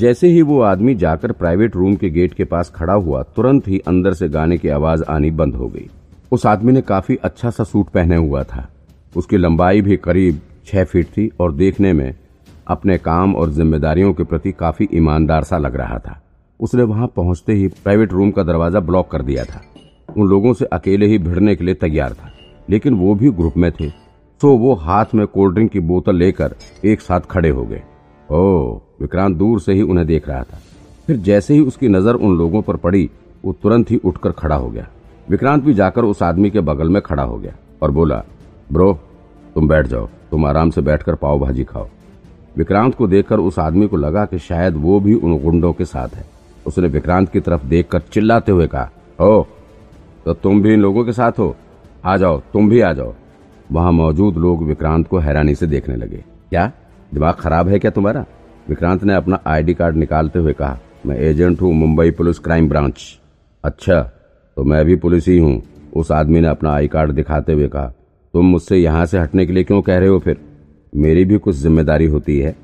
जैसे ही वो आदमी जाकर प्राइवेट रूम के गेट के पास खड़ा हुआ, तुरंत ही अंदर से गाने की आवाज़ आनी बंद हो गई। उस आदमी ने काफ़ी अच्छा सा सूट पहने हुआ था। उसकी लंबाई भी करीब छह फीट थी और देखने में अपने काम और जिम्मेदारियों के प्रति काफ़ी ईमानदार सा लग रहा था। उसने वहाँ पहुँचते ही प्राइवेट रूम का दरवाज़ा ब्लॉक कर दिया था। उन लोगों से अकेले ही भिड़ने के लिए तैयार था। लेकिन वो भी ग्रुप में थे तो वो हाथ में कोल्ड ड्रिंक की बोतल लेकर एक साथ खड़े हो गए। ओ विक्रांत दूर से ही उन्हें देख रहा था। फिर जैसे ही उसकी नज़र उन लोगों पर पड़ी, वो तुरंत ही उठकर खड़ा हो गया। विक्रांत भी जाकर उस आदमी के बगल में खड़ा हो गया और बोला, ब्रो, तुम बैठ जाओ, तुम आराम से बैठकर पाव भाजी खाओ। विक्रांत को देखकर उस आदमी को लगा कि शायद वो भी उन गुंडों के साथ है। उसने विक्रांत की तरफ़ देखकर चिल्लाते हुए कहा हो तो तुम भी इन लोगों के साथ हो? आ जाओ, तुम भी आ जाओ। वहाँ मौजूद लोग विक्रांत को हैरानी से देखने लगे। क्या? दिमाग खराब है क्या तुम्हारा? विक्रांत ने अपना आईडी कार्ड निकालते हुए कहा, मैं एजेंट हूँ मुंबई पुलिस क्राइम ब्रांच। अच्छा तो मैं भी पुलिस ही हूँ, उस आदमी ने अपना आई कार्ड दिखाते हुए कहा। तुम मुझसे यहाँ से हटने के लिए क्यों कह रहे हो फिर? मेरी भी कुछ ज़िम्मेदारी होती है।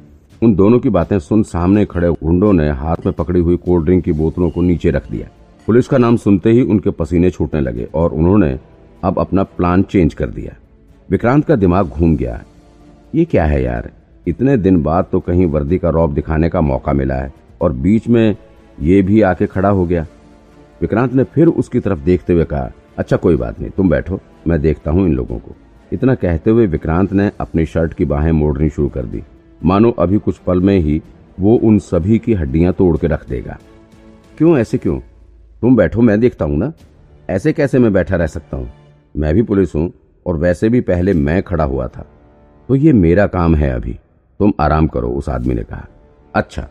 उन दोनों की बातें सुन सामने खड़े गुंडों ने हाथ में पकड़ी हुई कोल्ड ड्रिंक की बोतलों को नीचे रख दिया। पुलिस का नाम सुनते ही उनके पसीने छूटने लगे और उन्होंने अब अपना प्लान चेंज कर दिया। विक्रांत का दिमाग घूम गया। ये क्या है यार? इतने दिन बाद तो कहीं वर्दी का रौब दिखाने का मौका मिला है और बीच में ये भी आके खड़ा हो गया। विक्रांत ने फिर उसकी तरफ़ देखते हुए कहा अच्छा कोई बात नहीं, तुम बैठो, मैं देखता हूँ इन लोगों को। इतना कहते हुए विक्रांत ने अपनी शर्ट की बाहें मोड़नी शुरू कर दी। मानो अभी कुछ पल में ही वो उन सभी की हड्डियाँ तोड़ के रख देगा। क्यों, ऐसे क्यों? तुम बैठो, मैं देखता हूँ ना। ऐसे कैसे मैं बैठा रह सकता हूँ? मैं भी पुलिस हूँ और वैसे भी पहले मैं खड़ा हुआ था। तो ये मेरा काम है अभी। तुम आराम करो, उस आदमी ने कहा। अच्छा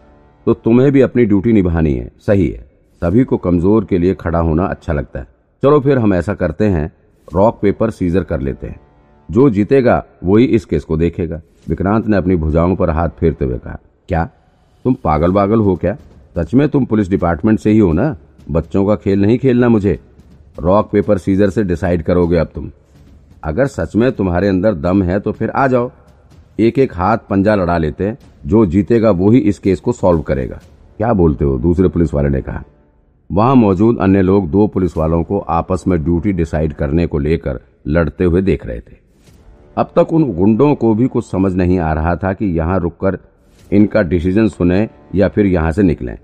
तो तुम्हें भी अपनी ड्यूटी निभानी है, सही है। सभी को कमज़ोर के लिए खड़ा होना अच्छा लगता है। चलो फिर हम ऐसा करते हैं, रॉक, पेपर, सीजर कर लेते हैं। जो जीतेगा, वही इस केस को देखेगा। विक्रांत ने अपनी भुजाओं पर हाथ फेरते हुए कहा, क्या? तुम पागल पागल हो क्या? सच में तुम पुलिस डिपार्टमेंट से ही हो ना? बच्चों का खेल नहीं खेलना मुझे। रॉक, पेपर, सीजर से डिसाइड करोगे अब तुम। अगर सच में तुम्हारे अंदर दम है तो फिर आ जाओ। एक एक हाथ पंजा लड़ा लेते हैं, जो जीतेगा वो ही इस केस को सॉल्व करेगा। क्या बोलते हो? दूसरे पुलिस वाले ने कहा। वहाँ मौजूद अन्य लोग दो पुलिस वालों को आपस में ड्यूटी डिसाइड करने को लेकर लड़ते हुए देख रहे थे। अब तक उन गुंडों को भी कुछ समझ नहीं आ रहा था कि यहाँ रुककर इनका डिसीज़न सुने या फिर यहाँ से निकलें।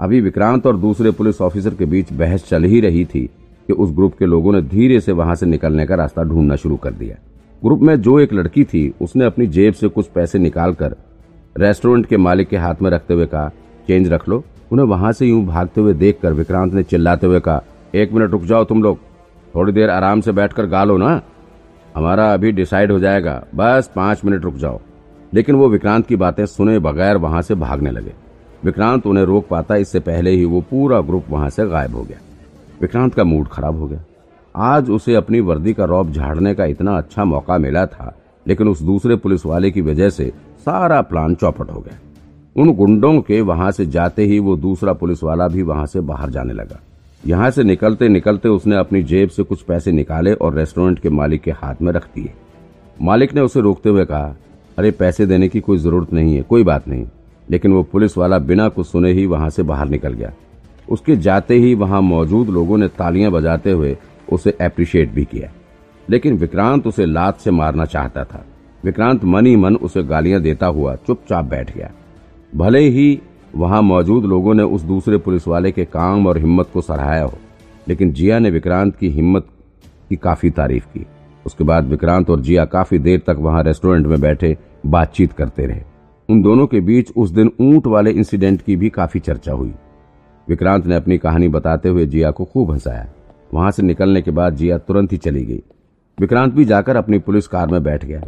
अभी विक्रांत और दूसरे पुलिस ऑफिसर के बीच बहस चल ही रही थी कि उस ग्रुप के लोगों ने धीरे से वहाँ से निकलने का रास्ता ढूंढना शुरू कर दिया। ग्रुप में जो एक लड़की थी, उसने अपनी जेब से कुछ पैसे निकालकर रेस्टोरेंट के मालिक के हाथ में रखते हुए कहा, चेंज रख लो। उन्हें वहाँ से यूँ भागते हुए देखकर विक्रांत ने चिल्लाते हुए कहा, एक मिनट रुक जाओ तुम लोग। थोड़ी देर आराम से बैठकर गा लो ना। हमारा अभी डिसाइड हो जाएगा। बस पाँच मिनट रुक जाओ। लेकिन वो विक्रांत की बातें सुने बगैर वहाँ से भागने लगे। विक्रांत उन्हें रोक पाता, इससे पहले ही वो पूरा ग्रुप वहाँ से गायब हो गया। विक्रांत का मूड खराब हो गया। आज उसे अपनी वर्दी का रौब झाड़ने का इतना अच्छा मौका मिला था, लेकिन उस दूसरे पुलिस वाले की वजह से सारा प्लान चौपट हो गया। उन गुंडों के वहाँ से जाते ही वो दूसरा पुलिस वाला भी वहाँ से बाहर जाने लगा। यहाँ से निकलते निकलते उसने अपनी जेब से कुछ पैसे निकाले और रेस्टोरेंट के मालिक के हाथ में रख दिए। मालिक ने उसे रोकते हुए कहा, अरे, पैसे देने की कोई ज़रूरत नहीं है, कोई बात नहीं। लेकिन वो पुलिस वाला बिना कुछ सुने ही वहाँ से बाहर निकल गया। उसके जाते ही वहाँ मौजूद लोगों ने तालियाँ बजाते हुए उसे अप्रिशिएट भी किया। लेकिन विक्रांत उसे लात से मारना चाहता था। विक्रांत मन ही मन उसे गालियाँ देता हुआ चुपचाप बैठ गया। भले ही वहाँ मौजूद लोगों ने उस दूसरे पुलिस वाले के काम और हिम्मत को सराहाया हो, लेकिन जिया ने विक्रांत की हिम्मत की काफ़ी तारीफ़ की। उसके बाद विक्रांत और जिया काफ़ी देर तक वहाँ रेस्टोरेंट में बैठे, बातचीत करते रहे। उन दोनों के बीच उस दिन ऊँट वाले इंसिडेंट की भी काफ़ी चर्चा हुई। विक्रांत ने अपनी कहानी बताते हुए जिया को खूब हंसाया। वहाँ से निकलने के बाद जिया तुरंत ही चली गई। विक्रांत भी जाकर अपनी पुलिस कार में बैठ गया।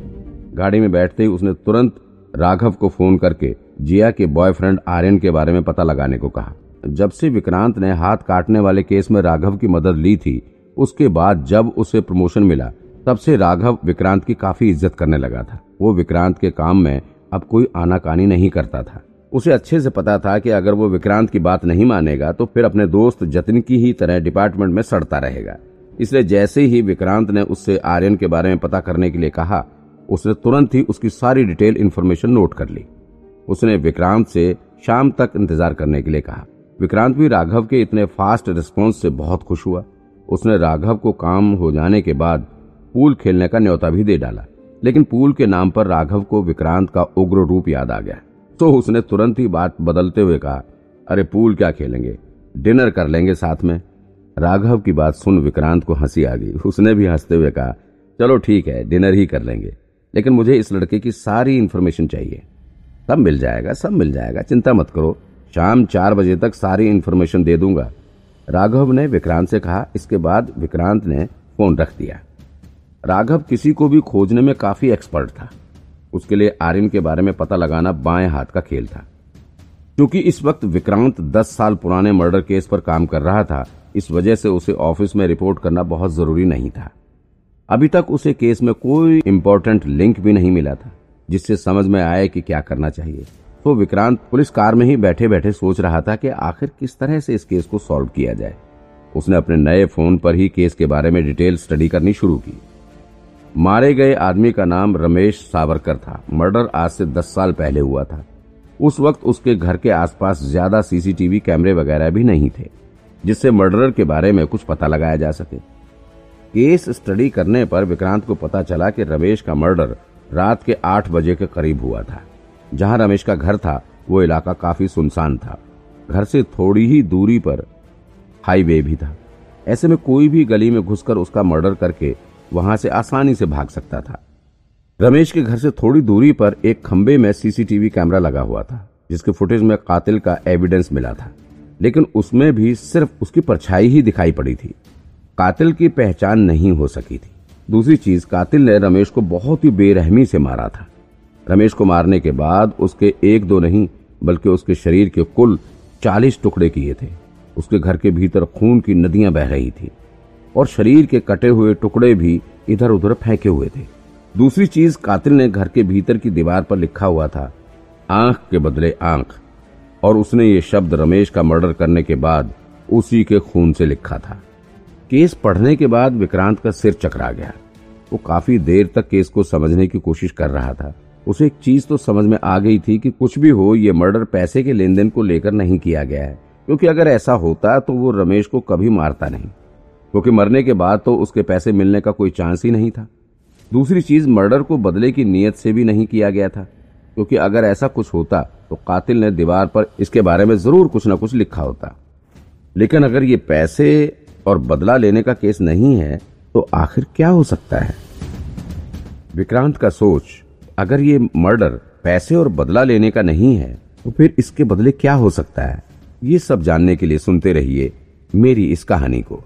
गाड़ी में बैठते ही उसने तुरंत राघव को फ़ोन करके जिया के बॉयफ्रेंड आर्यन के बारे में पता लगाने को कहा। जब से विक्रांत ने हाथ काटने वाले केस में राघव की मदद ली थी, उसके बाद जब उसे प्रमोशन मिला, तब से राघव विक्रांत की काफ़ी इज़्ज़त करने लगा था। वो विक्रांत के काम में अब कोई आनाकानी नहीं करता था। उसे अच्छे से पता था कि अगर वो विक्रांत की बात नहीं मानेगा तो फिर अपने दोस्त जतिन की ही तरह डिपार्टमेंट में सड़ता रहेगा। इसलिए जैसे ही विक्रांत ने उससे आर्यन के बारे में पता करने के लिए कहा, उसने तुरंत ही उसकी सारी डिटेल इन्फॉर्मेशन नोट कर ली। उसने विक्रांत से शाम तक इंतज़ार करने के लिए कहा। विक्रांत भी राघव के इतने फास्ट रिस्पॉन्स से बहुत खुश हुआ। उसने राघव को काम हो जाने के बाद पूल खेलने का न्योता भी दे डाला। लेकिन पूल के नाम पर राघव को विक्रांत का उग्र रूप याद आ गया। तो उसने तुरंत ही बात बदलते हुए कहा, अरे पूल क्या खेलेंगे? डिनर कर लेंगे साथ में. राघव की बात सुन विक्रांत को हँसी आ गई। उसने भी हँसते हुए कहा, चलो ठीक है, डिनर ही कर लेंगे। लेकिन मुझे इस लड़के की सारी इन्फॉर्मेशन चाहिए। सब मिल जाएगा, सब मिल जाएगा, चिंता मत करो। शाम चार बजे तक सारी इन्फॉर्मेशन दे दूँगा। राघव ने विक्रांत से कहा। इसके बाद विक्रांत ने फ़ोन रख दिया। राघव किसी को भी खोजने में काफ़ी एक्सपर्ट था। उसके लिए आर्यन के बारे में पता लगाना बाएँ हाथ का खेल था। क्योंकि इस वक्त विक्रांत दस साल पुराने मर्डर केस पर काम कर रहा था, इस वजह से उसे ऑफ़िस में रिपोर्ट करना बहुत ज़रूरी नहीं था। अभी तक उसे केस में कोई इंपॉर्टेंट लिंक भी नहीं मिला था, जिससे समझ में आए कि क्या करना चाहिए। तो विक्रांत पुलिस कार में ही बैठे बैठे सोच रहा था कि आखिर किस तरह से इस केस को सॉल्व किया जाए। उसने अपने नए फ़ोन पर ही केस के बारे में डिटेल स्टडी करनी शुरू की। मारे गए आदमी का नाम रमेश सावरकर था। मर्डर आज से दस साल पहले हुआ था। उस वक्त उसके घर के आसपास ज़्यादा सीसीटीवी कैमरे वगैरह भी नहीं थे, जिससे मर्डरर के बारे में कुछ पता लगाया जा सके। केस स्टडी करने पर विक्रांत को पता चला कि रमेश का मर्डर रात के आठ बजे के करीब हुआ था। जहाँ रमेश का घर था, वो इलाका काफ़ी सुनसान था। घर से थोड़ी ही दूरी पर हाईवे भी था। ऐसे में कोई भी गली में घुसकर उसका मर्डर करके वहाँ से आसानी से भाग सकता था। रमेश के घर से थोड़ी दूरी पर एक खंबे में सीसीटीवी कैमरा लगा हुआ था, जिसके फुटेज में कातिल का एविडेंस मिला था। लेकिन उसमें भी सिर्फ़ उसकी परछाई ही दिखाई पड़ी थी। कातिल की पहचान नहीं हो सकी थी। दूसरी चीज़, कातिल ने रमेश को बहुत ही बेरहमी से मारा था। रमेश को मारने के बाद उसके एक दो नहीं, बल्कि उसके शरीर के कुल चालीस टुकड़े किए थे। उसके घर के भीतर खून की नदियाँ बह रही थी। और शरीर के कटे हुए टुकड़े भी इधर उधर फेंके हुए थे। दूसरी चीज़ कातिल ने घर के भीतर की दीवार पर लिखा हुआ था, आँख के बदले आँख, और उसने ये शब्द रमेश का मर्डर करने के बाद उसी के खून से लिखा था। केस पढ़ने के बाद विक्रांत का सिर चकरा गया। वो काफ़ी देर तक केस को समझने की कोशिश कर रहा था। उसे एक चीज़ तो समझ में आ गई थी कि कुछ भी हो, ये मर्डर पैसे के लेन देन को लेकर नहीं किया गया है, क्योंकि अगर ऐसा होता तो वो रमेश को कभी मारता नहीं। क्योंकि मरने के बाद तो उसके पैसे मिलने का कोई चांस ही नहीं था। दूसरी चीज़, मर्डर को बदले की नीयत से भी नहीं किया गया था। क्योंकि अगर ऐसा कुछ होता तो कातिल ने दीवार पर इसके बारे में ज़रूर कुछ न कुछ लिखा होता। लेकिन अगर ये पैसे और बदला लेने का केस नहीं है तो आखिर क्या हो सकता है? विक्रांत का सोच, अगर ये मर्डर पैसे और बदला लेने का नहीं है तो फिर इसके बदले क्या हो सकता है? ये सब जानने के लिए सुनते रहिए मेरी इस कहानी को।